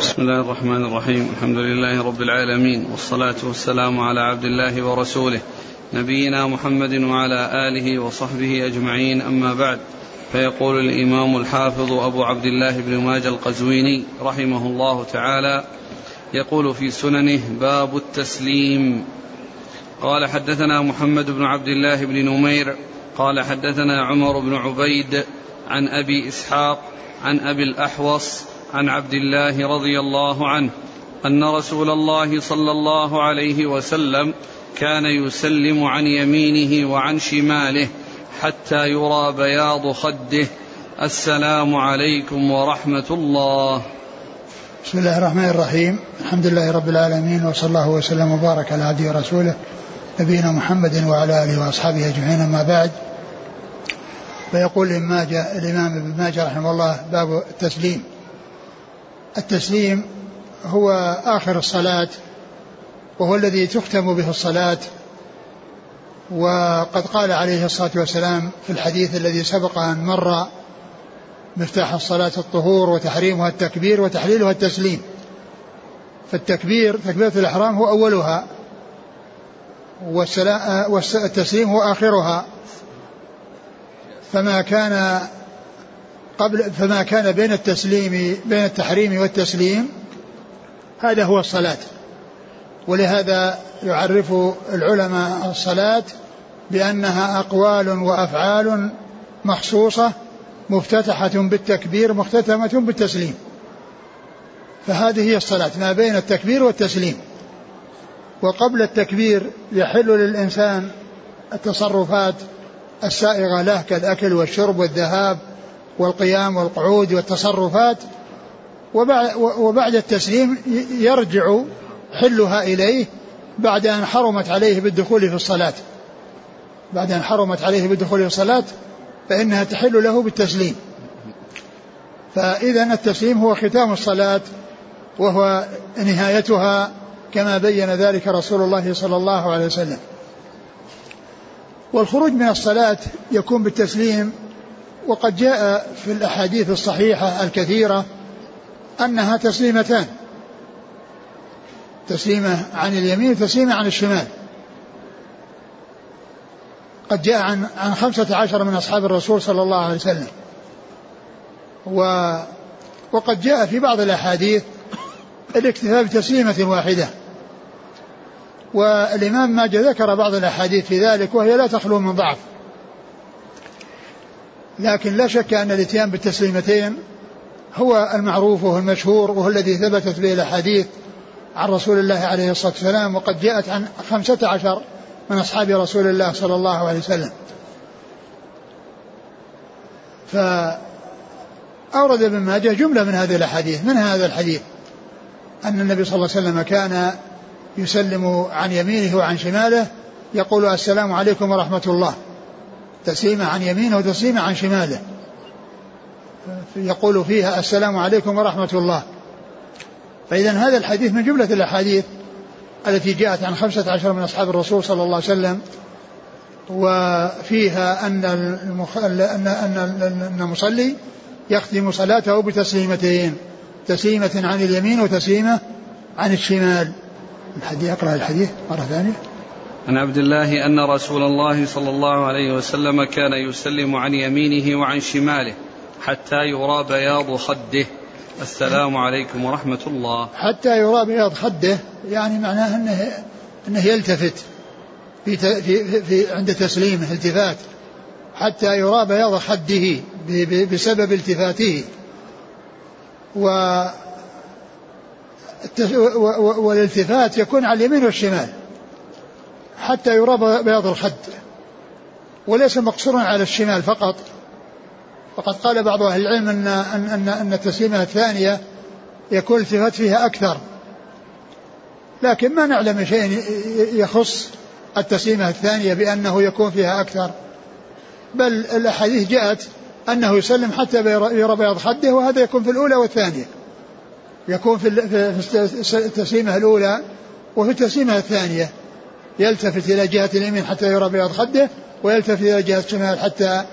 بسم الله الرحمن الرحيم. الحمد لله رب العالمين والصلاة والسلام على عبد الله ورسوله نبينا محمد وعلى آله وصحبه أجمعين. أما بعد فيقول الإمام الحافظ أبو عبد الله بن ماجه القزويني رحمه الله تعالى يقول في سننه باب التسليم. قال حدثنا محمد بن عبد الله بن نمير قال حدثنا عمر بن عبيد عن أبي إسحاق عن أبي الأحوص عن عبد الله رضي الله عنه أن رسول الله صلى الله عليه وسلم كان يسلم عن يمينه وعن شماله حتى يرى بياض خده. السلام عليكم ورحمة الله. بسم الله الرحمن الرحيم. الحمد لله رب العالمين وصلى الله وسلم وبارك على عبده ورسوله نبينا محمد وعلى آله وأصحابه أجمعين أما بعد. فيقول الامام ابن ماجه رحمه الله باب التسليم. التسليم هو آخر الصلاة وهو الذي تختم به الصلاة. وقد قال عليه الصلاة والسلام في الحديث الذي سبق أن مر مفتاح الصلاة الطهور وتحريمها التكبير وتحليلها التسليم. فالتكبير تكبيرة الإحرام هو أولها والتسليم هو آخرها. فما كان قبل فما كان بين التسليم بين التحريم والتسليم هذا هو الصلاة. ولهذا يعرف العلماء الصلاة بأنها أقوال وأفعال مخصوصة مفتتحة بالتكبير مختتمة بالتسليم. فهذه هي الصلاة ما بين التكبير والتسليم. وقبل التكبير يحل للإنسان التصرفات السائغة له كالأكل والشرب والذهاب والقيام والقعود والتصرفات وبعد التسليم يرجع حلها إليه بعد أن حرمت عليه بالدخول في الصلاة. بعد أن حرمت عليه بالدخول في الصلاة فإنها تحل له بالتسليم. فإذا التسليم هو ختام الصلاة وهو نهايتها كما بين ذلك رسول الله صلى الله عليه وسلم. والخروج من الصلاة يكون بالتسليم وقد جاء في الأحاديث الصحيحة الكثيرة أنها تسليمتان. تسليمة عن اليمين وتسليمة عن الشمال. قد جاء عن عن خمسة عشر من أصحاب الرسول صلى الله عليه وسلم. و وقد جاء في بعض الأحاديث الاكتفاء بتسليمة واحدة. والإمام ماجه ذكر بعض الأحاديث في ذلك وهي لا تخلو من ضعف. لكن لا شك أن الإتيان بالتسليمتين هو المعروف وهو المشهور وهو الذي ثبتت به الأحاديث عن رسول الله عليه الصلاة والسلام وقد جاءت عن خمسة عشر من أصحاب رسول الله صلى الله عليه وسلم. فأورد ابن ماجه جملة من هذه الأحاديث. من هذا الحديث؟ أن النبي صلى الله عليه وسلم كان يسلم عن يمينه وعن شماله يقول السلام عليكم ورحمة الله. تسليمة عن يمينه وتسليمة عن شماله. يقول فيها السلام عليكم ورحمة الله. فإذا هذا الحديث من جملة الأحاديث التي جاءت عن خمسة عشر من أصحاب الرسول صلى الله عليه وسلم وفيها أن المخ... أن أن المصلي يختم صلاته بتسليمتين تسليمة عن اليمين وتسليمة عن الشمال. الحديث أقرأ الحديث مرة ثانية. عن عبد الله أن رسول الله صلى الله عليه وسلم كان يسلم عن يمينه وعن شماله حتى يرى بياض خده. السلام عليكم ورحمة الله. حتى يرى بياض خده يعني معناه انه إنه يلتفت في في, في عند تسليمه التفات. حتى يرى بياض خده بسبب التفاته. و والالتفات يكون على اليمين والشمال. حتى يرى بياض الخد. وليس مقصورا على الشمال فقط. وقد قال بعض أهل العلم ان ان ان, أن التسليمة الثانية يكون الالتفات فيها أكثر. لكن ما نعلم شيء يخص التسليمة الثانية بأنه يكون فيها أكثر. بل الأحاديث جاءت أنه يسلم حتى يرى بياض خده وهذا يكون في الأولى والثانية. يكون في التسليمة الأولى وفي التسليمة الثانية. يلتفت إلى جهة اليمين حتى يرى بياض خده ويلتفت إلى جهة الشمال حتى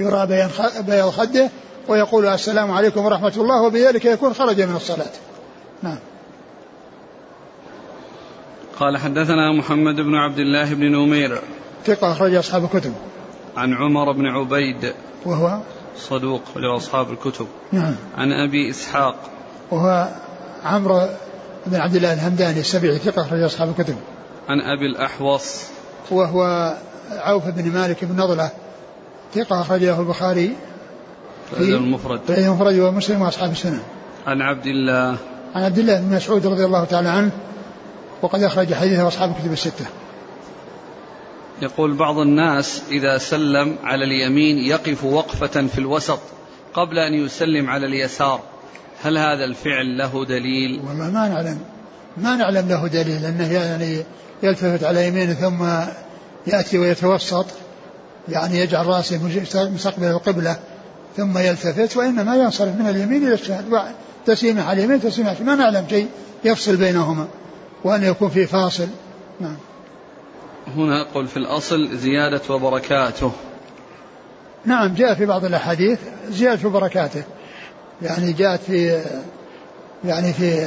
يرى بياض خده ويقول السلام عليكم ورحمة الله وبذلك يكون خرج من الصلاة. نعم. قال حدثنا محمد بن عبد الله بن نمير. ثقة أخرج أصحاب الكتب. عن عمر بن عبيد. وهو؟ صدوق لأصحاب الكتب. نعم. عن أبي إسحاق. وهو عمرو بن عبد الله الهمداني السبيعي ثقة أخرج أصحاب الكتب. عن أبي الأحوص. وهو عوف بن مالك بن نضلة ثقة أخرج له البخاري في المفرد في المفرد ومسلم وأصحاب السنة. عن عبد الله. عن عبد الله بن مسعود رضي الله تعالى عنه وقد أخرج حديثه أصحاب الكتب الستة. يقول بعض الناس إذا سلم على اليمين يقف وقفة في الوسط قبل أن يسلم على اليسار. هل هذا الفعل له دليل؟ والله ما نعلم ما نعلم له دليل أنه يعني يلتفت على يمينه ثم يأتي ويتوسط يعني يجعل رأسه مستقبل القبلة ثم يلتفت وإنما ينصرف من اليمين إلى الشمال تسليمة على اليمين تسليمة على ما نعلم شيء يفصل بينهما وأن يكون في فاصل. نعم. هنا يقول في الأصل زيادة وبركاته. نعم جاء في بعض الأحاديث زيادة وبركاته يعني جاءت في يعني في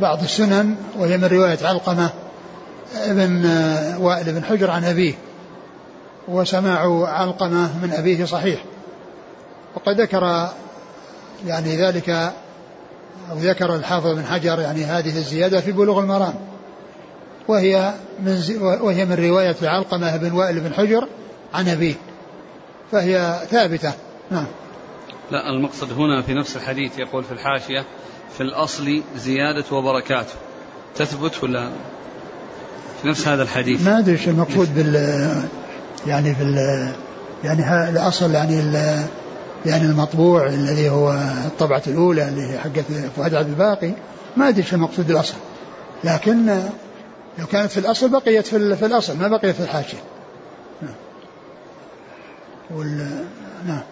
بعض السنن وهي من رواية علقمة ابن آه، وائل بن حجر عن أبيه وسماع علقمة من أبيه صحيح. وقد ذكر يعني ذلك أو ذكر الحافظ بن حجر يعني هذه الزيادة في بلوغ المرام. وهي من وهي من رواية علقمة بن وائل بن حجر عن أبيه. فهي ثابتة. نعم. لا المقصد هنا في نفس الحديث يقول في الحاشية في الأصل زيادة وبركاته تثبت ولا؟ في نفس هذا الحديث. ما أدري إيش المقصود بال يعني في يعني الأصل يعني يعني المطبوع الذي هو الطبعة الأولى اللي هي حقت فؤاد عبد الباقي. ما أدري إيش المقصود بالأصل. لكن لو كانت في الأصل بقيت في, في الأصل ما بقيت في الحاشية. نعم. وال نعم.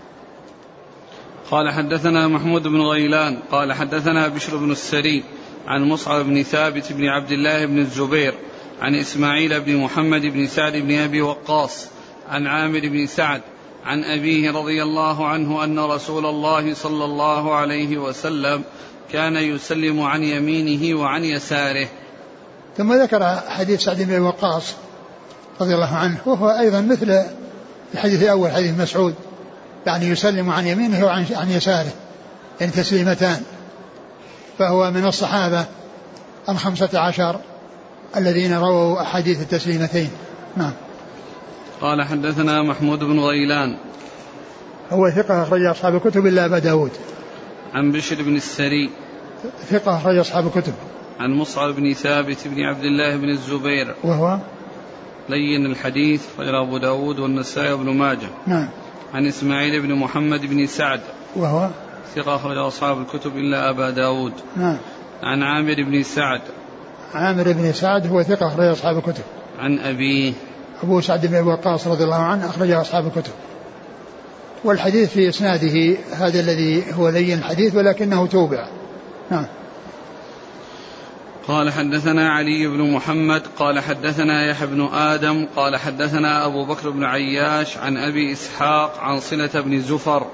قال حدثنا محمود بن غيلان قال حدثنا بشر بن السري عن مصعب بن ثابت بن عبد الله بن الزبير عن إسماعيل بن محمد بن سعد بن أبي وقاص عن عامر بن سعد عن أبيه رضي الله عنه أن رسول الله صلى الله عليه وسلم كان يسلم عن يمينه وعن يساره. ثم ذكر حديث سعد بن وقاص رضي الله عنه وهو أيضا مثل الحديث الأول حديث مسعود. يعني يسلم عن يمينه وعن عن يساره يعني تسليمتان. فهو من الصحابة الخمسة عشر الذين رووا أحاديث التسليمتين. نعم. قال حدثنا محمود بن غيلان. هو ثقة أخرج أصحاب الكتب إلا أبا داود. عن بشر بن السري. ثقة أخرج أصحاب الكتب. عن مصعب بن ثابت بن عبد الله بن الزبير. وهو؟ لين الحديث غير أبو داود والنسائي وابن ماجه. نعم. عن إسماعيل بن محمد بن سعد. وهو؟ ثقة أخرج أصحاب الكتب إلا أبا داود. نعم. عن عامر بن سعد. عامر بن سعد هو ثقة أخرج أصحاب الكتب. عن أبيه. أبو سعد بن أبي وقاص رضي الله عنه أخرج أصحاب الكتب. والحديث في إسناده هذا الذي هو لين الحديث ولكنه توبع. نعم. قال حدثنا علي بن محمد قال حدثنا يحيى بن آدم قال حدثنا أبو بكر بن عياش عن أبي إسحاق عن صلة بن زفر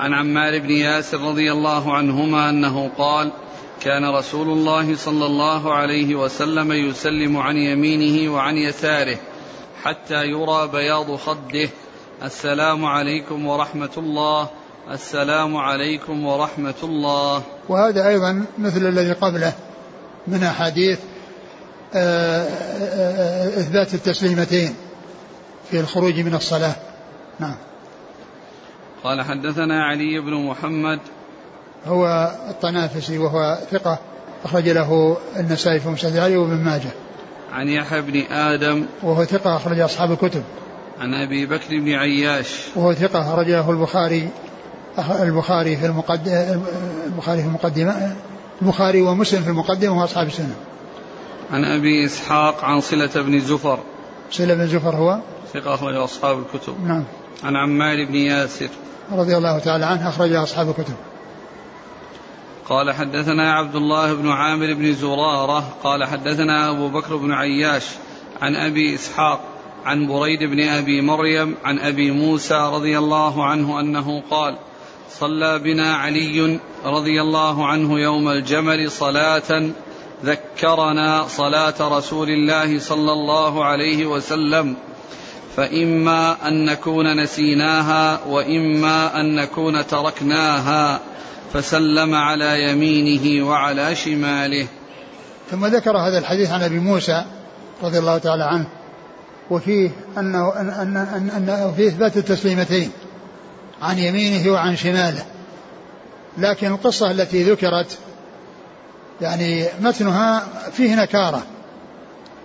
عن عمار بن ياسر رضي الله عنهما أنه قال كان رسول الله صلى الله عليه وسلم يسلم عن يمينه وعن يساره حتى يرى بياض خده. السلام عليكم ورحمة الله. السلام عليكم ورحمة الله. وهذا أيضا مثل الذي قبله. من أحاديث آه، آه، آه، إثبات التسليمتين في الخروج من الصلاة. نعم. قال حدثنا علي بن محمد. هو الطنافسي وهو ثقة أخرج له النسائي في مسجد علي وابن ماجه. عن يحيى بن آدم. وهو ثقة أخرج أصحاب الكتب. عن أبي بكر بن عياش. وهو ثقة أخرجه البخاري البخاري في المقدمة البخاري في المقدمة البخاري ومسلم في المقدمة وأصحاب السنة. عن أبي إسحاق عن صلة بن زفر صلة بن زفر هو؟ ثقة أخرج أصحاب الكتب. نعم. عن عمار بن ياسر. رضي الله تعالى عنه أخرج أصحاب الكتب. قال حدثنا عبد الله بن عامر بن زرارة. قال حدثنا أبو بكر بن عياش عن أبي إسحاق عن بريد بن أبي مريم عن أبي موسى رضي الله عنه أنه قال صلى بنا علي رضي الله عنه يوم الجمل صلاة ذكرنا صلاة رسول الله صلى الله عليه وسلم. فإما أن نكون نسيناها وإما أن نكون تركناها. فسلم على يمينه وعلى شماله. ثم ذكر هذا الحديث عن أبي موسى رضي الله تعالى عنه. وفيه انه ان ان ان, أن فيه إثبات التسليمتين. عن يمينه وعن شماله. لكن القصة التي ذكرت يعني متنها فيه نكارة.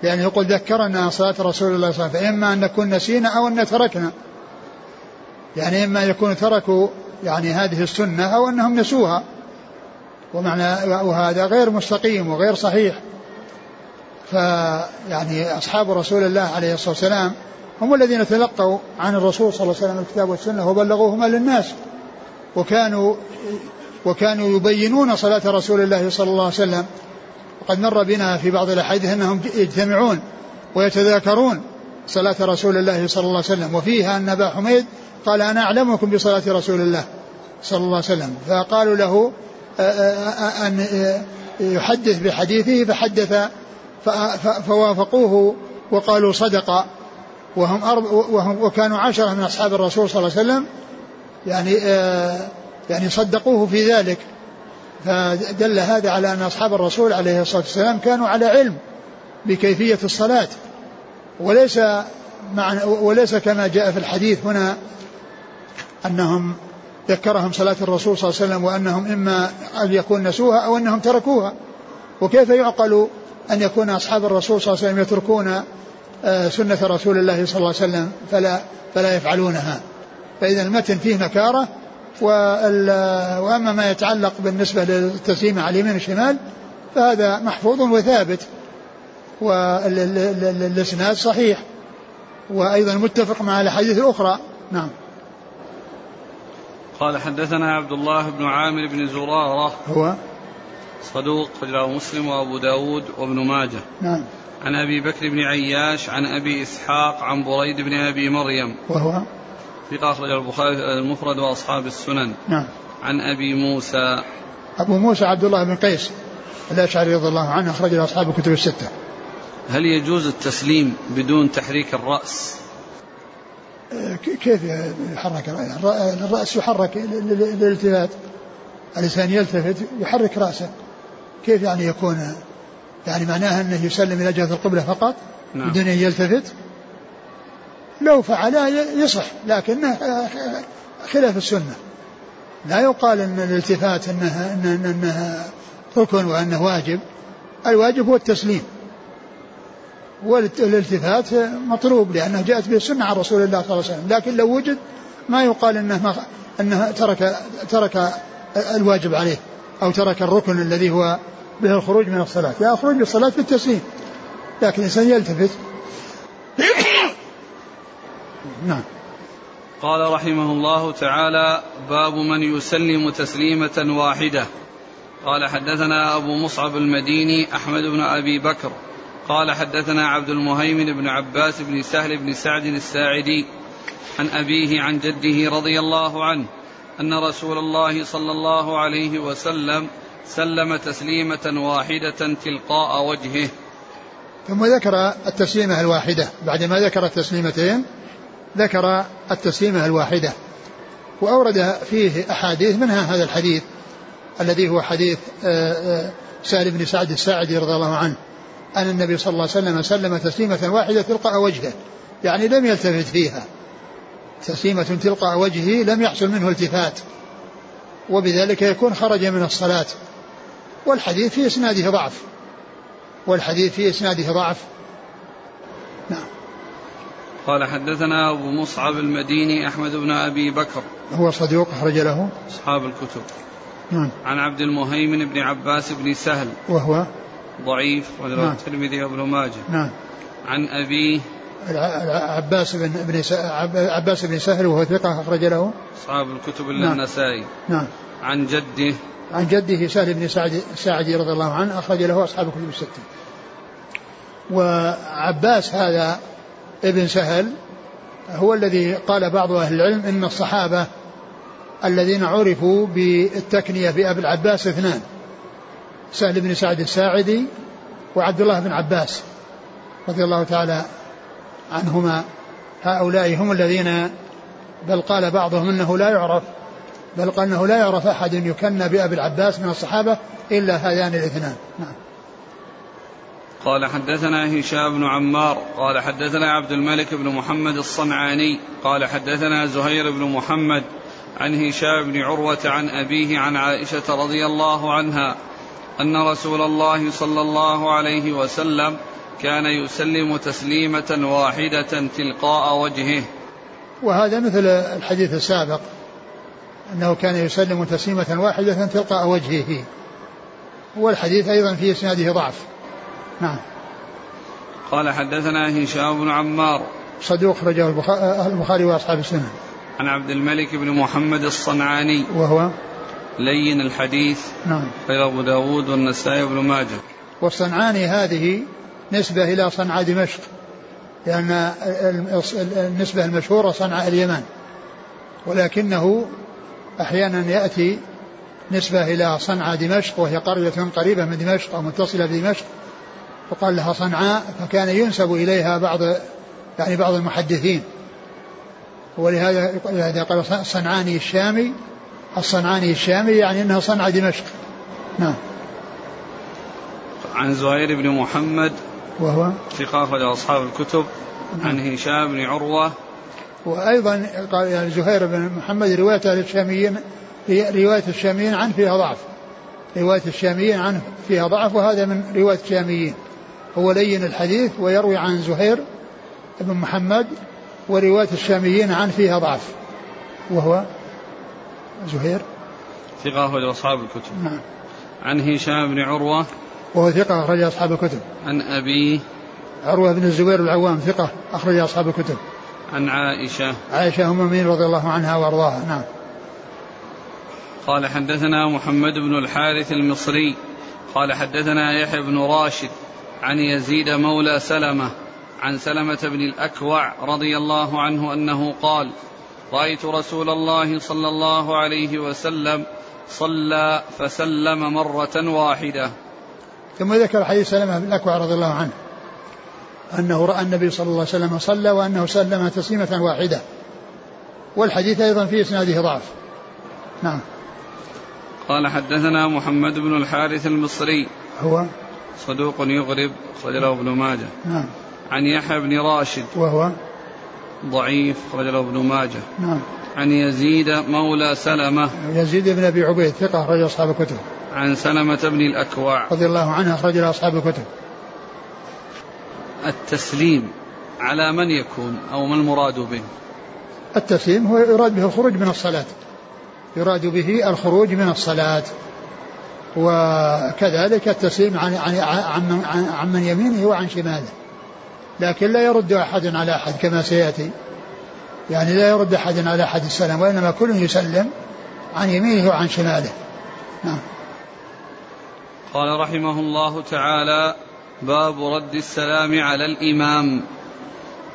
يعني يقول ذكرنا صلاة رسول الله صلى الله عليه وسلم فإما أن نكون نسينا أو أن تركنا يعني إما يكون تركوا يعني هذه السنة أو أنهم نسوها. ومعنى وهذا غير مستقيم وغير صحيح. فيعني أصحاب رسول الله عليه الصلاة والسلام هم الذين تلقوا عن الرسول صلى الله عليه وسلم الكتاب والسنة وبلغوهما للناس وكانوا وكانوا يبينون صلاة رسول الله صلى الله عليه وسلم. وقد مر بنا في بعض الأحاديث أنهم يجتمعون ويتذاكرون صلاة رسول الله صلى الله عليه وسلم. وفيها أن أبا حميد قال أنا أعلمكم بصلاة رسول الله صلى الله عليه وسلم. فقالوا له أن يحدث بحديثه فحدث فوافقوه وقالوا صدق. وهم, وهم وكانوا عشرة من أصحاب الرسول صلى الله عليه وسلم يعني يعني صدقوه في ذلك. فدل هذا على أن أصحاب الرسول عليه الصلاة والسلام كانوا على علم بكيفية الصلاة. وليس معنى وليس كما جاء في الحديث هنا أنهم ذكرهم صلاة الرسول صلى الله عليه وسلم وأنهم إما أن يكون نسوها أو أنهم تركوها. وكيف يعقل أن يكون أصحاب الرسول صلى الله عليه وسلم يتركون آه، سنة رسول الله صلى الله عليه وسلم فلا فلا يفعلونها. فإذا المتن فيه نكارة وأما ما يتعلق بالنسبة للتسليم على اليمين والشمال فهذا محفوظ وثابت والإسناد صحيح. وأيضا متفق مع الأحاديث الأخرى. نعم. قال حدثنا عبد الله بن عامر بن زرارة. هو؟ صدوق رجله مسلم وأبو داود وابن ماجه. نعم. عن أبي بكر بن عياش عن أبي إسحاق عن بريد بن أبي مريم. وهو؟ ثقة أخرج البخاري المفرد وأصحاب السنن. نعم. عن أبي موسى. أبو موسى عبد الله بن قيس الأشعري رضي الله عنه أخرج أصحاب الكتب الستة. هل يجوز التسليم بدون تحريك الرأس؟ كيف يحرك الرأس؟ يحرك للالتفات. الإنسان يلتفت يحرك رأسه. كيف يعني يكون يعني معناها أنه يسلم إلى جهة القبلة فقط نعم. بدون أن يلتفت. لو فعل يصح لكنه خلاف السنة. لا يقال أن الالتفات أنها, أنها, أنها ركن وأنه واجب. الواجب هو التسليم. والالتفات مطلوب لأنه جاءت به السنة عن رسول الله صلى الله عليه وسلم. لكن لو وجد ما يقال أنه, ما أنه ترك, ترك الواجب عليه أو ترك الركن الذي هو به الخروج من الصلاة. لا خروج من الصلاة بالتسليم لكن الإنسان يلتفت. نعم. قال رحمه الله تعالى باب من يسلم تسليمة واحدة. قال حدثنا أبو مصعب المديني أحمد بن أبي بكر. قال حدثنا عبد المهيمن بن عباس بن سهل بن سعد الساعدي عن أبيه عن جده رضي الله عنه أن رسول الله صلى الله عليه وسلم سلم تسليمة واحدة تلقاء وجهه. ثم ذكر التسليمة الواحدة. بعدما ذكر التسليمتين ذكر التسليمة الواحدة. وأورد فيه أحاديث منها هذا الحديث الذي هو حديث آه، آه، سهل بن سعد الساعدي رضي الله عنه أن النبي صلى الله عليه وسلم سلم تسليمة واحدة تلقاء وجهه. يعني لم يلتفت فيها. تسليمة تلقاء وجهه لم يحصل منه التفات. وبذلك يكون خرج من الصلاة. والحديث في إسناده ضعف. والحديث في إسناده ضعف. نعم. قال حدثنا أبو مصعب المديني أحمد بن أبي بكر. هو صدوق أخرج له. أصحاب الكتب. نعم. عن عبد المهيمن بن عباس بن سهل. وهو؟ ضعيف وله نعم. الترمذي وابن ماجه. نعم. عن أبيه. عباس بن بن عباس بن سهل وهو ثقة أخرج له. أصحاب الكتب إلا نعم. النسائي. نعم. عن جده. عن جده سهل بن سعد الساعدي رضي الله عنه أخرج له أصحاب الكتب الستة. وعباس هذا ابن سهل هو الذي قال بعض أهل العلم إن الصحابة الذين عرفوا بالتكنية بأبي العباس اثنان سهل بن سعد الساعدي وعبد الله بن عباس رضي الله تعالى عنهما. هؤلاء هم الذين بل قال بعضهم إنه لا يعرف بل قال إنه لا يعرف أحد يكنى بأبي العباس من الصحابة إلا هذان الاثنان. نعم. قال حدثنا هشام بن عمار قال حدثنا عبد الملك بن محمد الصنعاني قال حدثنا زهير بن محمد عن هشام بن عروة عن أبيه عن عائشة رضي الله عنها أن رسول الله صلى الله عليه وسلم كان يسلم تسليمة واحدة تلقاء وجهه. وهذا مثل الحديث السابق أنه كان يسلم تسليمة واحدة تلقاء وجهه. والحديث أيضا في إسناده ضعف. نعم. قال حدثنا هشام بن عمار. صدوق رجع البخاري وأصحاب السنة. عن عبد الملك بن محمد الصنعاني. وهو؟ لين الحديث. نعم. غير أبو داود والنسائي بن ماجه. والصنعاني هذه نسبة إلى صنعاء دمشق. لأن النسبة المشهورة صنعاء اليمن. ولكنه أحيانا يأتي نسبة إلى صنعاء دمشق وهي قرية قريبة من دمشق أو متصلة بدمشق وقال لها صنعاء فكان ينسب إليها بعض يعني بعض المحدثين. ولهذا قال الصنعاني الشامي. الصنعاني الشامي يعني إنها صنعاء دمشق. نعم. عن زهير بن محمد وهو؟ أخرج أصحاب الكتب. عن هشام بن عروة وأيضا قال يعني زهير بن محمد رواية الشاميين رواية الشاميين عنه فيها ضعف. رواية الشاميين عنه فيها ضعف وهذا من رواية الشاميين. هو لين الحديث ويروي عن زهير بن محمد ورواية الشاميين عنه فيها ضعف. وهو زهير. ثقة أخرج أصحاب الكتب. نعم. عن هشام بن عروة. وهو ثقة أخرج أصحاب الكتب. عن أبيه عروة بن الزبير العوام ثقة أخرج أصحاب الكتب. عن عائشة. عائشة أم المؤمنين رضي الله عنها وأرضاها. نعم. قال حدثنا محمد بن الحارث المصري. قال حدثنا يحيى بن راشد عن يزيد مولى سلمة عن سلمة بن الأكوع رضي الله عنه أنه قال رأيت رسول الله صلى الله عليه وسلم صلى فسلم مرة واحدة. ثم ذكر حديث سلمة بن الأكوع رضي الله عنه. أنه رأى النبي صلى الله عليه وسلم صلى وأنه سلم تسليمة واحدة. والحديث أيضا في إسناده ضعف. نعم. قال حدثنا محمد بن الحارث المصري. هو؟ صدوق يغرب صدره ابن ماجه. نعم. عن يحيى بن راشد. وهو؟ ضعيف رجله ابن ماجه. نعم. عن يزيد مولى سلمة. يزيد بن أبي عبيد ثقة أخرج أصحاب الكتب. عن سلمة بن الأكوع. رضي الله عنه أخرج أصحاب الكتب. التسليم على من يكون أو ما المراد به؟ التسليم هو يراد به الخروج من الصلاة. يراد به الخروج من الصلاة. وكذلك التسليم عن عن عن, عن من يمينه وعن شماله. لكن لا يرد أحد على أحد كما سيأتي. يعني لا يرد أحد على أحد السلام وإنما كل يسلم عن يمينه وعن شماله. نعم. قال رحمه الله تعالى باب رد السلام على الإمام.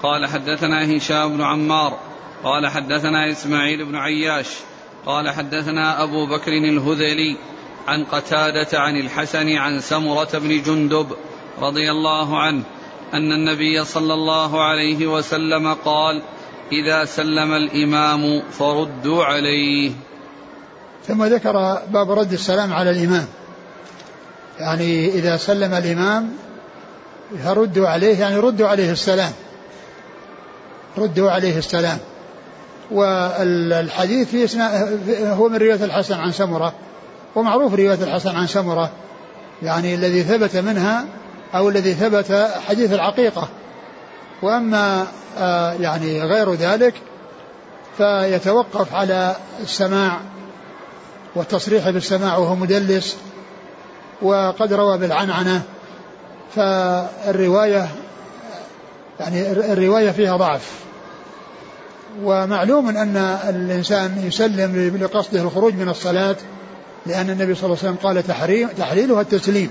قال حدثنا هشام بن عمار قال حدثنا إسماعيل بن عياش قال حدثنا أبو بكر الهذلي عن قتادة عن الحسن عن سمرة بن جندب رضي الله عنه أن النبي صلى الله عليه وسلم قال إذا سلم الإمام فردوا عليه. ثم ذكر باب رد السلام على الإمام. يعني إذا سلم الإمام فردوا عليه يعني ردوا عليه السلام. ردوا عليه السلام. والحديث في هو من رواية الحسن عن سمرة. ومعروف رواية الحسن عن سمرة. يعني الذي ثبت منها أو الذي ثبت حديث العقيقة. وأما آه، يعني غير ذلك فيتوقف على السماع والتصريح بالسماع وهو مدلس. وقد روى بالعنعنة. فالرواية يعني الرواية فيها ضعف. ومعلوم أن الإنسان يسلم لقصده الخروج من الصلاة لأن النبي صلى الله عليه وسلم قال تحريم تحليلها التسليم.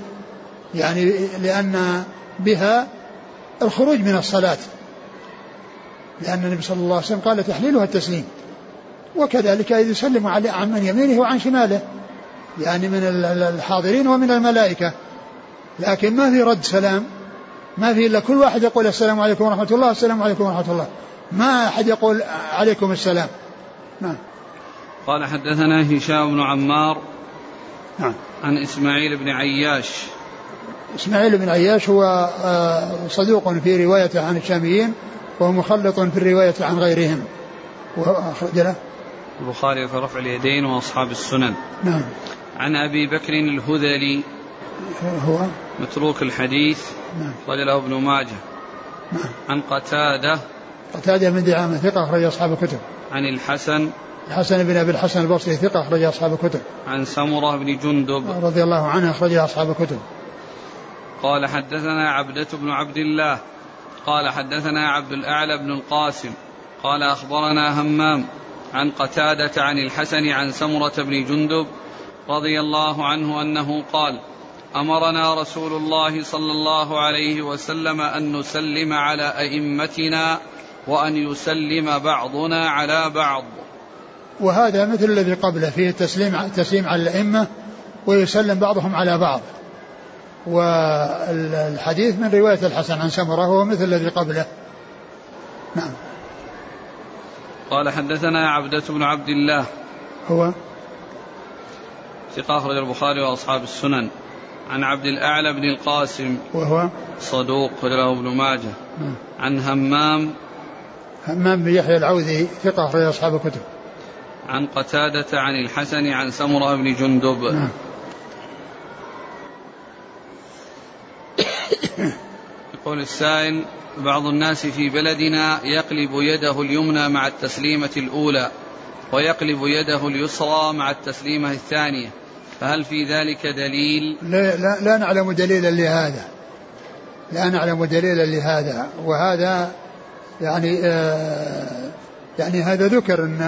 يعني لأن بها الخروج من الصلاة. لأن النبي صلى الله عليه وسلم قال تحليلها التسليم. وكذلك إذ يسلم على عن من يمينه وعن شماله. يعني من الحاضرين ومن الملائكة. لكن ما في رد سلام. ما في إلا كل واحد يقول السلام عليكم ورحمة الله السلام عليكم ورحمة الله. ما أحد يقول عليكم السلام. نعم. قال حدثنا هشام بن عمار نعم. عن إسماعيل بن عياش. إسماعيل بن عياش هو آه، صدوق في روايته عن الشاميين وهو مخلط في الرواية عن غيرهم. وأخرج له. البخاري في رفع اليدين وأصحاب السنن. نعم. عن أبي بكر الهذلي هو متروك الحديث. نعم. رجله ابن ماجه. نعم. عن قتادة. قتادة بن دعامة ثقة أخرج أصحاب الكتب. عن الحسن. الحسن بن أبي الحسن البصري ثقة أخرج أصحاب الكتب. عن سمرة بن جندب. رضي الله عنه أخرج أصحاب الكتب. قال حدثنا عبدة بن عبد الله. قال حدثنا عبد الأعلى بن القاسم. قال أخبرنا همام عن قتادة عن الحسن عن سمرة بن جندب رضي الله عنه أنه قال أمرنا رسول الله صلى الله عليه وسلم أن نسلم على أئمتنا وأن يسلم بعضنا على بعض. وهذا مثل الذي قبله فيه التسليم التسليم على الأئمة ويسلم بعضهم على بعض. والحديث من رواية الحسن عن سمرة هو مثل الذي قبله. نعم. قال حدثنا عبدة بن عبد الله. هو؟ ثقة أخرج البخاري وأصحاب السنن. عن عبد الأعلى بن القاسم. وهو صدوق له ابن ماجه. نعم. عن همام. همام بن يحيى العوذي ثقة أخرج أصحاب الكتب. عن قتادة عن الحسن عن سمرة بن جندب. نعم. يقول السائل بعض الناس في بلدنا يقلب يده اليمنى مع التسليمة الأولى ويقلب يده اليسرى مع التسليمة الثانية. فهل في ذلك دليل؟ لا, لا, لا نعلم دليلا لهذا. لا نعلم دليلا لهذا. وهذا يعني آه يعني هذا ذكر إن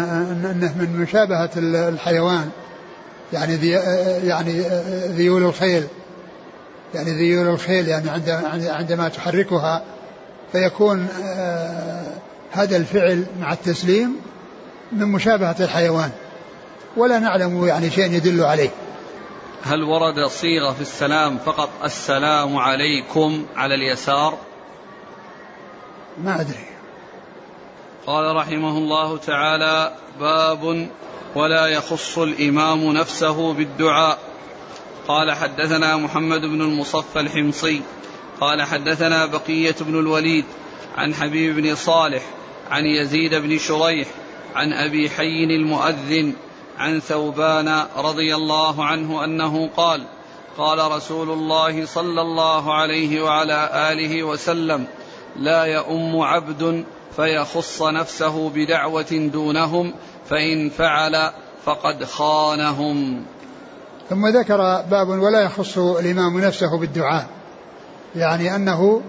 إنه من مشابهة الحيوان. يعني ذي يعني ذيول الخيل. يعني ذيول الخيل يعني عندما تحركها فيكون آه هذا الفعل مع التسليم من مشابهة الحيوان. ولا نعلم يعني شيء يدل عليه. هل ورد صيغة في السلام فقط السلام عليكم على اليسار؟ ما أدري. قال رحمه الله تعالى باب ولا يخص الإمام نفسه بالدعاء. قال حدثنا محمد بن المصفى الحمصي. قال حدثنا بقية بن الوليد عن حبيب بن صالح عن يزيد بن شريح عن أبي حي المؤذن عن ثوبان رضي الله عنه أنه قال قال رسول الله صلى الله عليه وعلى آله وسلم لا يؤم عبد فيخص نفسه بدعوة دونهم فإن فعل فقد خانهم. ثم ذكر باب ولا يخص الإمام نفسه بالدعاء يعني أنه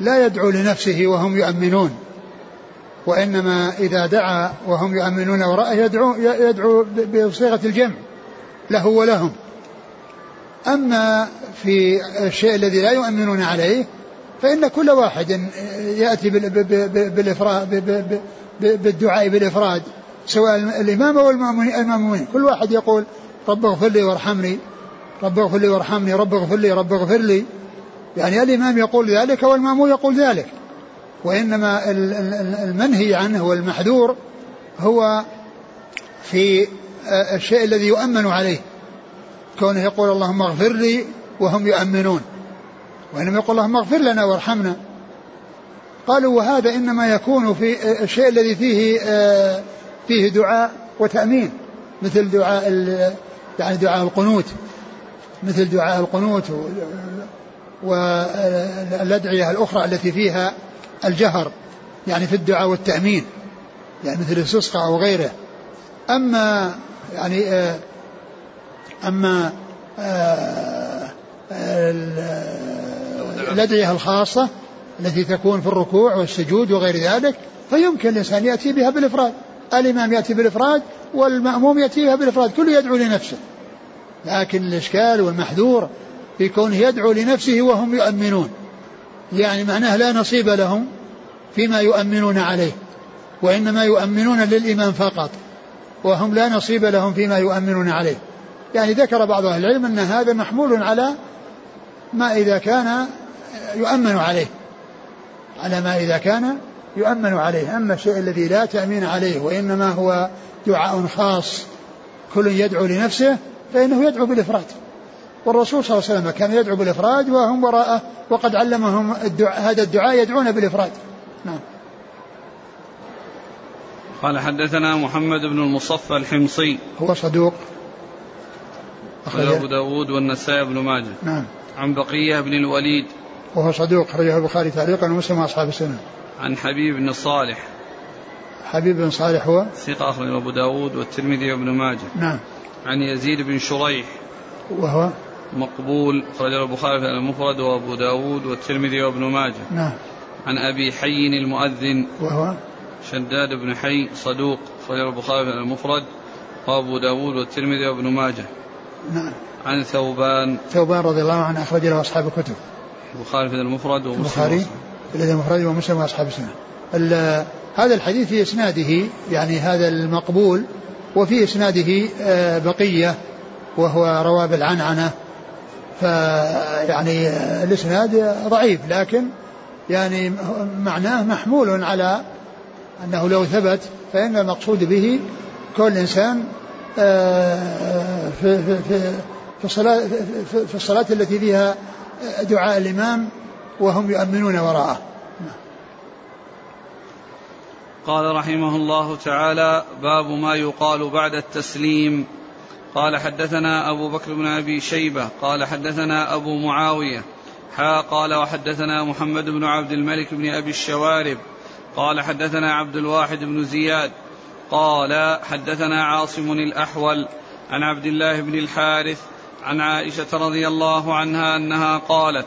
لا يدعو لنفسه وهم يؤمنون. وإنما إذا دعا وهم يؤمنون وراءه يدعو, يدعو بصيغة الجمع له ولهم. أما في الشيء الذي لا يؤمنون عليه فإن كل واحد يأتي بالإفراد بالدعاء بالإفراد سواء الإمام أو المأمومين. كل واحد يقول رب اغفر لي وارحمني رب اغفر لي وارحمني رب اغفر لي رب اغفر لي. يعني الإمام يقول ذلك والمأموم يقول ذلك. وإنما المنهي عنه والمحذور هو في الشيء الذي يؤمن عليه. كونه يقول اللهم اغفر لي وهم يؤمنون. وإنما يقول اللهم اغفر لنا وارحمنا. قالوا وهذا إنما يكون في الشيء الذي فيه فيه دعاء وتأمين. مثل دعاء يعني دعاء القنوت. مثل دعاء القنوت والأدعية الأخرى التي فيها الجهر يعني في الدعاء والتأمين يعني مثل الاستسقاء أو غيره. أما يعني آه، أما آه، الأدعية الخاصة التي تكون في الركوع والسجود وغير ذلك فيمكن الإنسان يأتي بها بالإفراد. الإمام يأتي بالإفراد والمأموم يأتي بها بالإفراد كل يدعو لنفسه. لكن الإشكال والمحذور في كونه يدعو لنفسه وهم يؤمنون. يعني معناه لا نصيب لهم فيما يؤمنون عليه وإنما يؤمنون للإمام فقط وهم لا نصيب لهم فيما يؤمنون عليه. يعني ذكر بعض أهل العلم أن هذا محمول على ما إذا كان يؤمن عليه على ما إذا كان يؤمن عليه. أما الشيء الذي لا تأمين عليه وإنما هو دعاء خاص كل يدعو لنفسه فإنه يدعو بالإفراد والرسول صلى الله عليه وسلم كان يدعو بالإفراد وهم وراءه وقد علمهم الدعاء هذا الدعاء يدعون بالإفراد. نعم. قال حدثنا محمد بن المصفى الحمصي. هو صدوق. أخرجه. أبو داود والنسائي بن ماجه. نعم. عن بقية بن الوليد. وهو صدوق أخرجه البخاري تعليقا ومسلم وأصحاب السنة. عن حبيب بن صالح. حبيب بن صالح هو؟ ثقة أخرجه أبو داود والترمذي وابن ماجه. نعم. عن يزيد بن شريح. وهو؟ مقبول أخرجه البخاري في المفرد وأبو داود والترمذي وابن ماجه. نعم. عن أبي حي المؤذن. وهو؟ شداد بن حي صدوق أخرجه البخاري في المفرد وأبو داود والترمذي وابن ماجه. نعم. عن ثوبان. ثوبان رضي الله عنه أخرج له أصحاب الكتب. البخاري في المفرد ومسلم البخاري؟ الذي المفرد ومسلم وأصحاب السنة. هذا الحديث في إسناده يعني هذا المقبول وفي إسناده آه، بقية وهو رواه بالعنعنة. فيعني الإسناد ضعيف لكن يعني معناه محمول على أنه لو ثبت فإن المقصود به كل إنسان آه، في في في في الصلاة في الصلاة التي فيها دعاء الإمام وهم يؤمنون وراءه. قال رحمه الله تعالى باب ما يقال بعد التسليم قال حدثنا أبو بكر بن أبي شيبة قال حدثنا أبو معاوية حا قال وحدثنا محمد بن عبد الملك بن أبي الشوارب قال حدثنا عبد الواحد بن زياد قال حدثنا عاصم الأحول عن عبد الله بن الحارث عن عائشة رضي الله عنها أنها قالت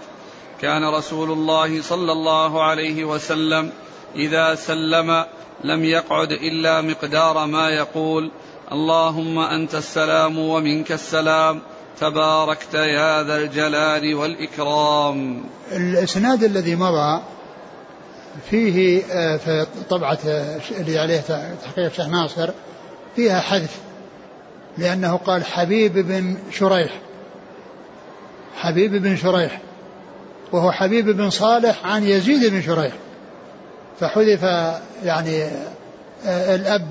كان رسول الله صلى الله عليه وسلم إذا سلم لم يقعد إلا مقدار ما يقول اللهم أنت السلام ومنك السلام. تباركت يا ذا الجلال والإكرام. الإسناد الذي مضى فيه آه، في طبعة آه، اللي عليه تحقيق الشيخ ناصر فيها حذف لأنه قال حبيب بن شريح. حبيب بن شريح. وهو حبيب بن صالح عن يزيد بن شريح. فحذف يعني آه، الأب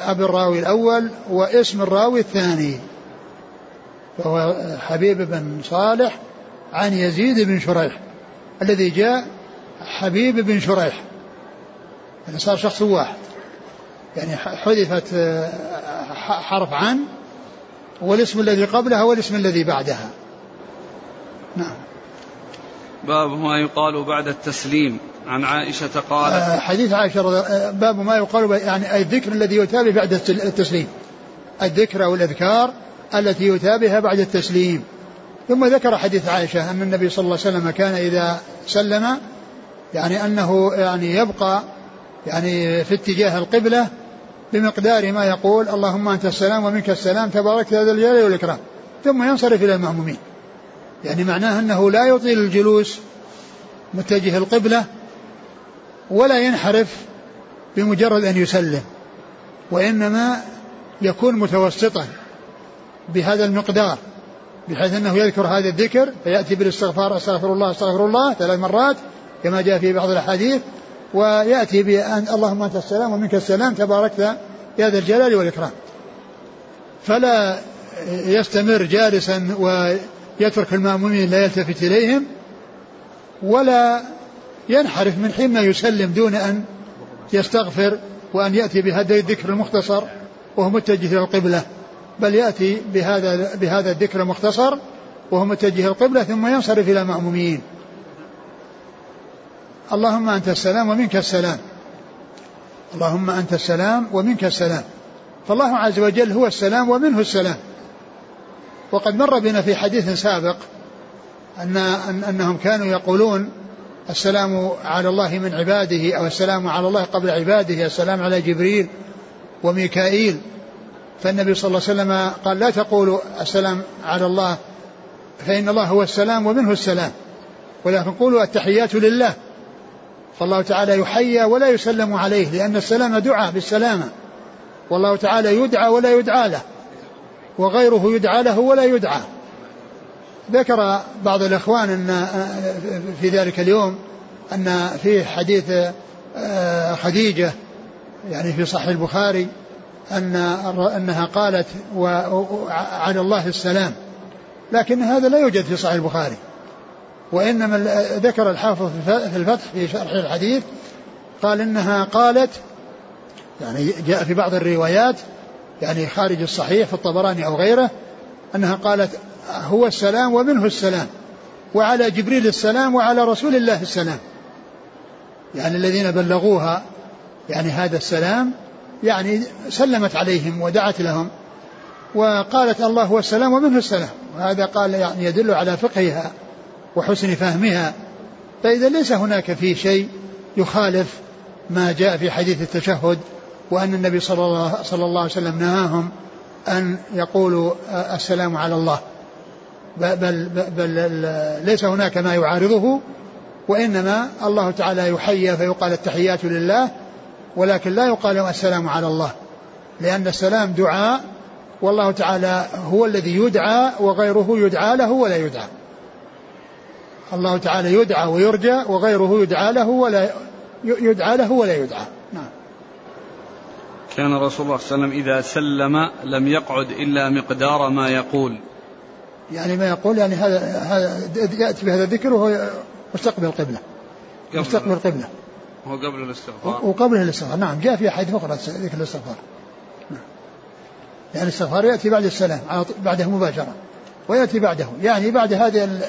أب الراوي الأول واسم الراوي الثاني فهو حبيب بن صالح عن يزيد بن شريح الذي جاء حبيب بن شريح يعني صار شخص واحد يعني حذفت آه، حرف عن والاسم الذي قبلها والاسم الذي بعدها. نعم. باب ما يقال بعد التسليم. عن عائشة قالت آه، حديث عائشة آه، باب ما يقال يعني الذكر الذي يتابع بعد التسليم. الذكر أو الأذكار التي يتابعها بعد التسليم. ثم ذكر حديث عائشة أن النبي صلى الله عليه وسلم كان إذا سلم يعني أنه يعني يبقى يعني في اتجاه القبلة بمقدار ما يقول اللهم أنت السلام ومنك السلام تبارك هذا الجلال والإكرام. ثم ينصرف إلى المأمومين. يعني معناه أنه لا يطيل الجلوس متجه القبلة ولا ينحرف بمجرد أن يسلم وإنما يكون متوسطا بهذا المقدار بحيث أنه يذكر هذا الذكر فيأتي بالاستغفار أستغفر الله أستغفر الله ثلاث مرات كما جاء في بعض الأحاديث ويأتي بأن اللهم أنت السلام ومنك السلام تباركت يا ذا الجلال والإكرام. فلا يستمر جالسا ويترك المأمومين لا يلتفت إليهم ولا ينحرف من حين ما يسلم دون أن يستغفر وأن يأتي بهذا الذكر المختصر وهو متجه إلى القبلة. بل يأتي بهذا بهذا الذكر المختصر وهو متجه القبلة ثم ينصرف إلى المأمومين. اللهم أنت السلام ومنك السلام. اللهم أنت السلام ومنك السلام. فالله عز وجل هو السلام ومنه السلام. وقد مر بنا في حديث سابق أن أنهم كانوا يقولون السلام على الله من عباده أو السلام على الله قبل عباده السلام على جبريل وميكائيل. فالنبي صلى الله عليه وسلم قال لا تقولوا السلام على الله فإن الله هو السلام ومنه السلام. ولكن قولوا التحيات لله. فالله تعالى يحيى ولا يسلم عليه لأن السلام دعاء بالسلامة. والله تعالى يدعى ولا يدعى له. وغيره يدعى له ولا يدعى. ذكر بعض الإخوان أن في ذلك اليوم أن في حديث آه، خديجة يعني في صحيح البخاري أن أنها قالت وعلى الله السلام. لكن هذا لا يوجد في صحيح البخاري. وإنما ذكر الحافظ في الفتح في شرح الحديث قال إنها قالت يعني جاء في بعض الروايات يعني خارج الصحيح في الطبراني أو غيره أنها قالت هو السلام ومنه السلام وعلى جبريل السلام وعلى رسول الله السلام. يعني الذين بلغوها يعني هذا السلام يعني سلمت عليهم ودعت لهم وقالت الله هو السلام ومنه السلام. وهذا قال يعني يدل على فقهها وحسن فهمها. فإذا ليس هناك في شيء يخالف ما جاء في حديث التشهد وأن النبي صلى الله, صلى الله عليه وسلم نهاهم أن يقولوا السلام على الله. بل, بل, بل ليس هناك ما يعارضه وإنما الله تعالى يحيى فيقال التحيات لله ولكن لا يقال السلام على الله. لأن السلام دعاء والله تعالى هو الذي يدعى وغيره يدعى له ولا يدعى. الله تعالى يدعى ويرجى وغيره يدعى له ولا يدعى له ولا يدعى. كان رسول الله صلى الله عليه وسلم إذا سلم لم يقعد إلا مقدار ما يقول. يعني ما يقول يعني هذا هذا يأتي بهذا الذكر وهو مستقبل القبلة. مستقبل القبلة. هو قبل الاستغفار. وقبله الاستغفار. نعم جاء في حديث أخرى ذكر الاستغفار. يعني الاستغفار يأتي بعد السلام بعده مباشرة. ويأتي بعده. يعني بعد هذه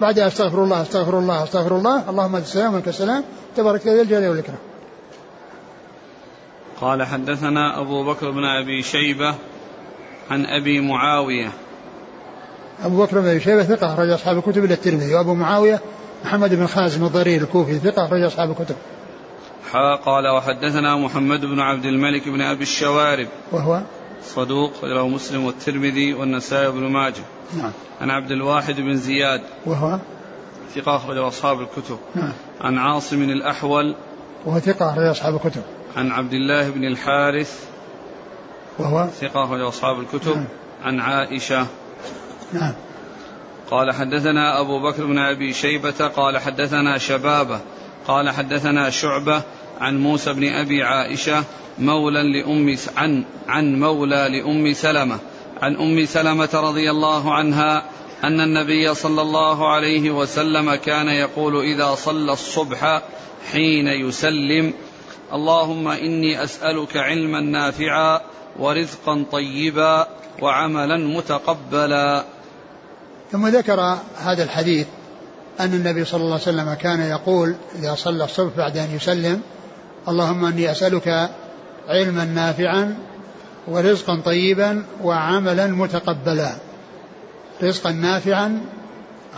بعد أستغفر الله أستغفر الله أستغفر الله اللهم انت السلام ومنك السلام تبارك ذا الجلال والاكرام. قال حدثنا أبو بكر بن أبي شيبة عن أبي معاوية. أبو بكر بن أبي شيبة ثقة أخرج أصحاب الكتب إلى الترمذي وأبو معاوية محمد بن خازم الضرير الكوفي ثقة أخرج أصحاب الكتب. قال وحدثنا محمد بن عبد الملك بن أبي الشوارب. وهو؟ صدوق له مسلم والترمذي والنسائي بن ماجه. نعم. عن عبد الواحد بن زياد. وهو؟ ثقة أخرج أصحاب الكتب. نعم. عن عاصم الأحول. وهو ثقة أخرج أصحاب الكتب. عن عبد الله بن الحارث وهو؟ ثقة أصحاب الكتب. نعم. عن عائشة. نعم. قال حدثنا أبو بكر بن أبي شيبة قال حدثنا شبابة قال حدثنا شعبة عن موسى بن أبي عائشة مولى لأم عن عن مولى لأم سلمة. عن أم سلمة رضي الله عنها أن النبي صلى الله عليه وسلم كان يقول إذا صلى الصبح حين يسلم اللهم إني أسألك علما نافعا ورزقا طيبا وعملا متقبلا. ثم ذكر هذا الحديث أن النبي صلى الله عليه وسلم كان يقول إذا صلى الصبح بعد أن يسلم اللهم إني أسألك علما نافعا ورزقا طيبا وعملا متقبلا. رزقا نافعا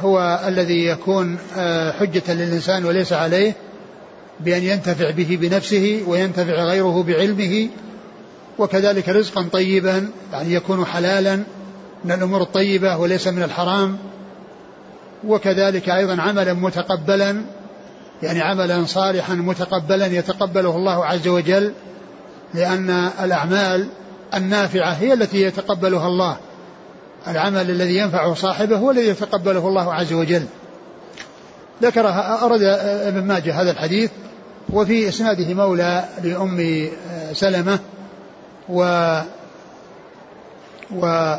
هو الذي يكون آه، حجة للإنسان وليس عليه بأن ينتفع به بنفسه وينتفع غيره بعلمه وكذلك رزقا طيبا يعني يكون حلالا من الأمور الطيبة وليس من الحرام وكذلك أيضا عملا متقبلا يعني عملا صالحا متقبلا يتقبله الله عز وجل لأن الأعمال النافعة هي التي يتقبلها الله. العمل الذي ينفع صاحبه هو الذي يتقبله الله عز وجل. ذكر أرد ابن ماجه هذا الحديث وفي إسناده مولى لأم سلمة و و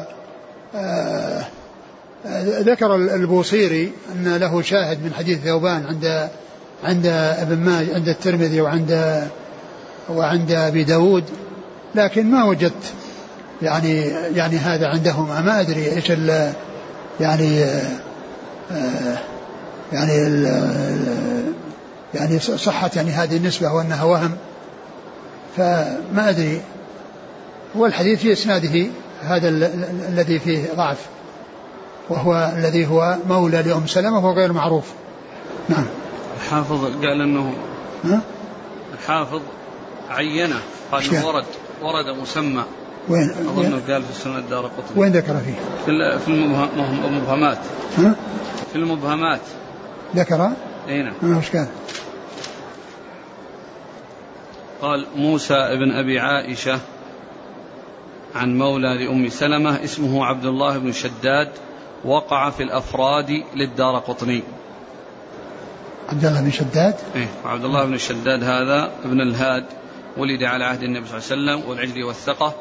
ذكر البوصيري أن له شاهد من حديث ثوبان عند عند ابن ماجه عند الترمذي وعند وعند أبي داود لكن ما وجدت يعني يعني هذا عندهم ما أدري إيش ال يعني آه، يعني ال يعني صحة يعني هذه النسبة وأنها وهم. فما أدري. هو الحديث في إسناده هذا الذي فيه ضعف. وهو الذي هو مولى لأم سلمة وهو غير معروف. نعم. الحافظ قال أنه ها؟ الحافظ عينه قال ورد ورد مسمى. وين؟ أظنه قال في السنة الدار قطني. وين ذكر فيه؟ في في المبهمات. ها؟ في المبهمات. ذكر؟ اي نعم. ما وش قال؟ قال موسى بن أبي عائشة عن مولى لأم سلمة اسمه عبد الله بن شداد وقع في الأفراد للدار قطني. عبد الله بن شداد؟ إيه عبد الله بن شداد هذا ابن الهاد ولد على عهد النبي صلى الله عليه وسلم والعجل والثقة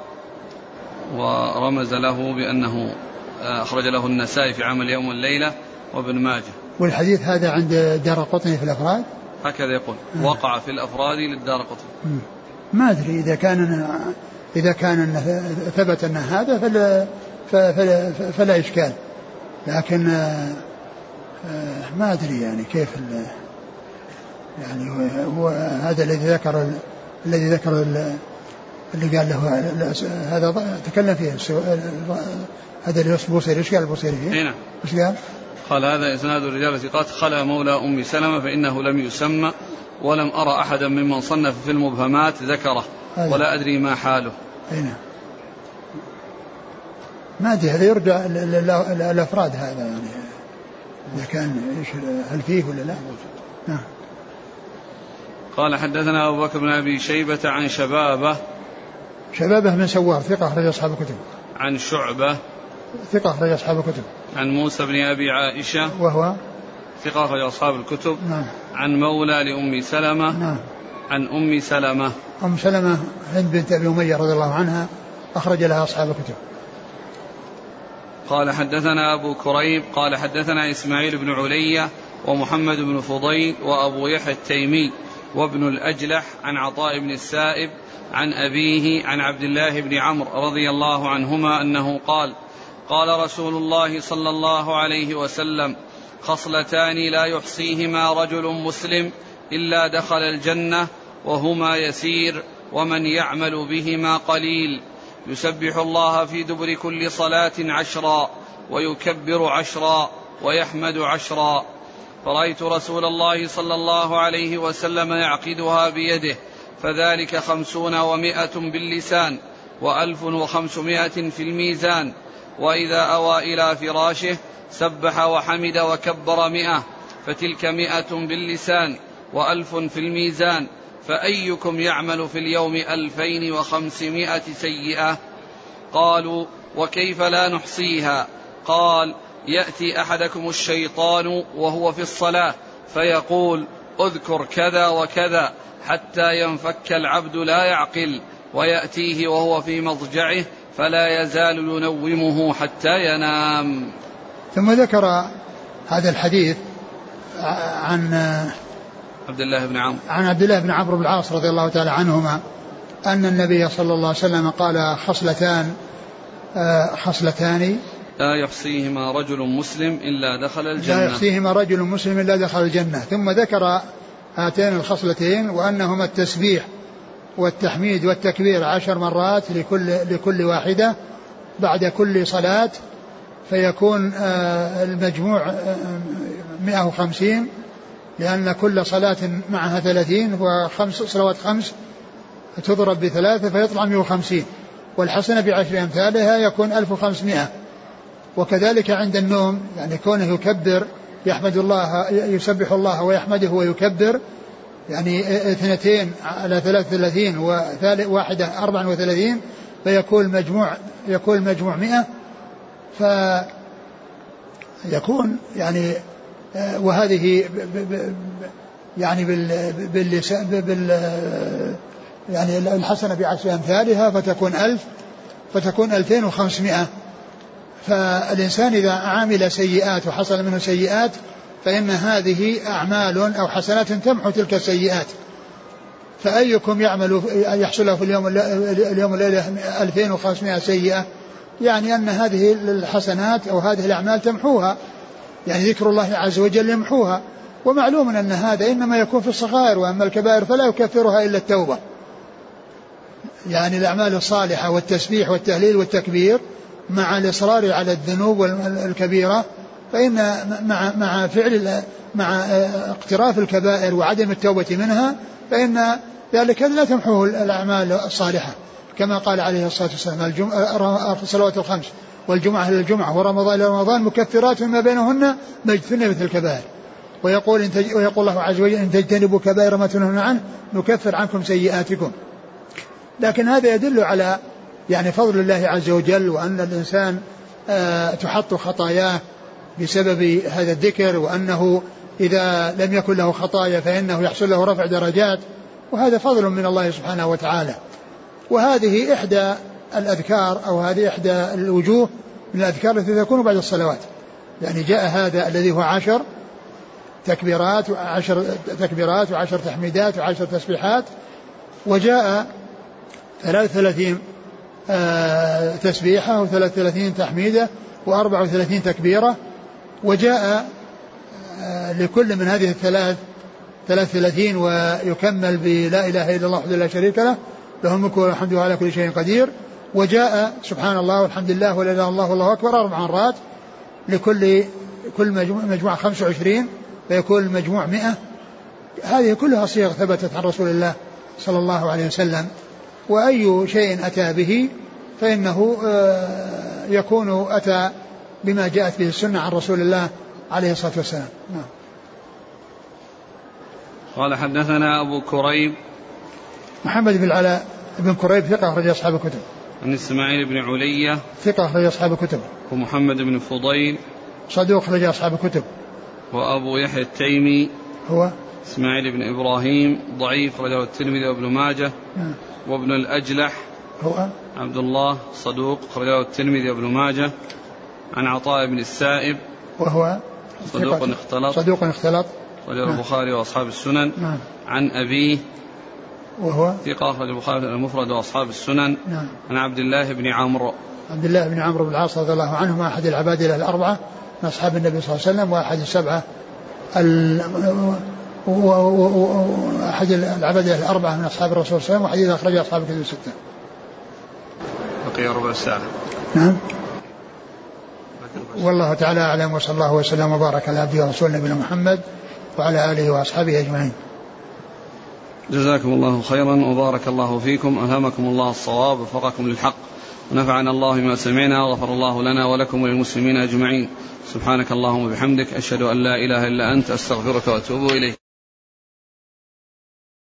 ورمز له بأنه آه، أخرج له النسائي في عمل يوم والليلة وابن ماجه. والحديث هذا عند دار قطني في الأفراد؟ هكذا يقول وقع في الأفراد للدار قطني ما أدري إذا كان إذا كان ثبت أن هذا فلا, فلا, فلا إشكال. لكن آه، آه، ما أدري يعني كيف يعني هو هذا الذي ذكر الذي ذكر اللي قال له هذا تكلم فيه هذا اللي البوصيري إيش قال البوصيري فيه؟ نعم. إيش قال؟ قال هذا إسناد الرجال ثقات خلا مولى أم سلمة فإنه لم يسمى ولم أرى أحدا ممن صنف في المبهمات ذكره ولا أدري ما حاله. أي نعم. ما أدري هذا يرجع الافراد هذا يعني إذا كان إيش هل فيه ولا لا؟ نعم. قال حدثنا أبو بكر بن أبي شيبة عن شبابة شبابة بن سوار ثقة أخرج أصحاب الكتب. عن شعبة ثقة أخرج أصحاب الكتب. عن موسى بن أبي عائشة وهو ثقة أخرج أصحاب الكتب. نعم. عن مولى لأم سلمة. نعم. عن أم سلمة. أم سلمة هند بنت أبي أمية رضي الله عنها أخرج لها أصحاب الكتب. قال حدثنا أبو كريب قال حدثنا إسماعيل بن علية ومحمد بن فضيل وأبو يحيى التيمي وابن الأجلح عن عطاء بن السائب عن أبيه عن عبد الله بن عمرو رضي الله عنهما أنه قال قال رسول الله صلى الله عليه وسلم خصلتان لا يحصيهما رجل مسلم إلا دخل الجنة وهما يسير ومن يعمل بهما قليل. يسبح الله في دبر كل صلاة عشرا ويكبر عشرا ويحمد عشرا. فرأيت رسول الله صلى الله عليه وسلم يعقدها بيده فذلك خمسون ومائة باللسان وألف وخمسمائة في الميزان. وإذا أوى إلى فراشه سبح وحمد وكبر مئة فتلك مئة باللسان وألف في الميزان فأيكم يعمل في اليوم ألفين وخمسمائة سيئة؟ قالوا وكيف لا نحصيها؟ قال يأتي أحدكم الشيطان وهو في الصلاة فيقول اذكر كذا وكذا حتى ينفك العبد لا يعقل ويأتيه وهو في مضجعه فلا يزال ينومه حتى ينام. ثم ذكر هذا الحديث عن عبد الله بن عمرو. عن عبد الله بن عمرو بن العاص رضي الله تعالى عنهما أن النبي صلى الله عليه وسلم قال خصلتان آه، خصلتان. لا يحصيهما رجل مسلم إلا دخل الجنة. لا يحصيهما رجل مسلم إلا دخل الجنة. ثم ذكر هاتين الخصلتين وأنهما التسبيح. والتحميد والتكبير عشر مرات لكل لكل واحدة بعد كل صلاة فيكون آه، المجموع 150 آه، لأن كل صلاة معها ثلاثين وخمس صلوات خمس تضرب بثلاثة فيطلع 150 والحسنة بعشر أمثالها يكون 1500 وكذلك عند النوم يعني كونه يكبر يحمد الله يسبح الله ويحمده ويكبر يعني اثنتين على ثلاث ثلاثين وواحدة أربع وثلاثين فيكون مجموع يكون مجموع مئة. فيكون يعني وهذه يعني بال بال يعني الحسنة بعشر أمثالها فتكون ألف فتكون ألفين وخمسمائة. فالإنسان إذا عمل سيئات وحصل منه سيئات فإن هذه أعمال أو حسنات تمحو تلك السيئات. فأيكم يعمل يحصل له في اليوم اليوم الليلة 2500 سيئة؟ يعني أن هذه الحسنات أو هذه الأعمال تمحوها. يعني ذكر الله عز وجل يمحوها. ومعلوم أن هذا إنما يكون في الصغائر وأما الكبائر فلا يكفرها إلا التوبة. يعني الأعمال الصالحة والتسبيح والتهليل والتكبير مع الإصرار على الذنوب الكبيرة فإن مع مع فعل مع اقتراف الكبائر وعدم التوبة منها فإن ذلك لا تمحوه الأعمال الصالحة. كما قال عليه الصلاة والسلام الصلوات الخمس والجمعة إلى الجمعة ورمضان إلى رمضان مكفرات ما بينهن ما مثل الكبائر. ويقول إن تج... ويقول الله عز وجل إن تجتنبوا كبائر ما تنهون عنه نكفر عنكم سيئاتكم. لكن هذا يدل على يعني فضل الله عز وجل وأن الإنسان آه تحط خطاياه بسبب هذا الذكر وأنه إذا لم يكن له خطايا فإنه يحصل له رفع درجات وهذا فضل من الله سبحانه وتعالى. وهذه إحدى الأذكار أو هذه إحدى الوجوه من الأذكار التي تكون بعد الصلوات. يعني جاء هذا الذي هو عشر تكبيرات وعشر تكبيرات وعشر تحميدات وعشر تسبيحات وجاء ثلاث ثلاثين آه تسبيحة وثلاث ثلاثين تحميدة وأربع وثلاثين تكبيرة وجاء آه لكل من هذه الثلاث ثلاث ثلاثين ويكمل بلا إله إلا الله وحده لا شريك له له الملك والحمد على كل شيء قدير. وجاء سبحان الله والحمد لله ولا اله الا الله والله أكبر أربع مرات لكل كل مجموعة, مجموعة 25 فيكون المجموع 100 هذه كلها صيغ ثبتت عن رسول الله صلى الله عليه وسلم. وأي شيء أتى به فإنه يكون أتى بما جاءت به السنة عن رسول الله عليه الصلاة والسلام. نعم. قال حدثنا أبو كريب. محمد بن العلاء بن كريب ثقة أخرج أصحاب الكتب. عن إسماعيل بن علية. ثقة أخرج أصحاب الكتب. ومحمد بن فضيل. صدوق أخرج أصحاب الكتب. وأبو يحيى التيمي. هو؟ إسماعيل بن إبراهيم. ضعيف رجل الترمذي وابن ماجه. نعم. وابن الأجلح. هو؟ عبد الله صدوق رجل الترمذي وابن ماجه. عن عطاء بن السائب. وهو صدوق. اختلط. صدوق اختلط. رجل نعم. البخاري وأصحاب السنن. نعم. عن أبيه. وهو ثقة. أخرج البخاري المفرد وأصحاب السنن. نعم. عن عبد الله بن عمرو. عبد الله بن عمرو بن العاص رضي الله عنهما أحد العبادلة الأربعة من أصحاب النبي صلى الله عليه وسلم وأحد السبعة ال... أحد العبادلة الأربعة من أصحاب الرسول صلى الله عليه وسلم وحديث أخرجه أصحاب الكتب الستة. بقي ربع ساعة. نعم. والله تعالى أعلم وصلى الله وسلم وبارك على عبده ورسوله نبينا محمد وعلى آله وأصحابه أجمعين. جزاكم الله خيرا وبارك الله فيكم ألهمكم الله الصواب ووفقكم للحق ونفعنا الله بما سمعنا وغفر الله لنا ولكم وللمسلمين أجمعين. سبحانك اللهم وبحمدك أشهد أن لا إله إلا أنت أستغفرك وأتوب إليك.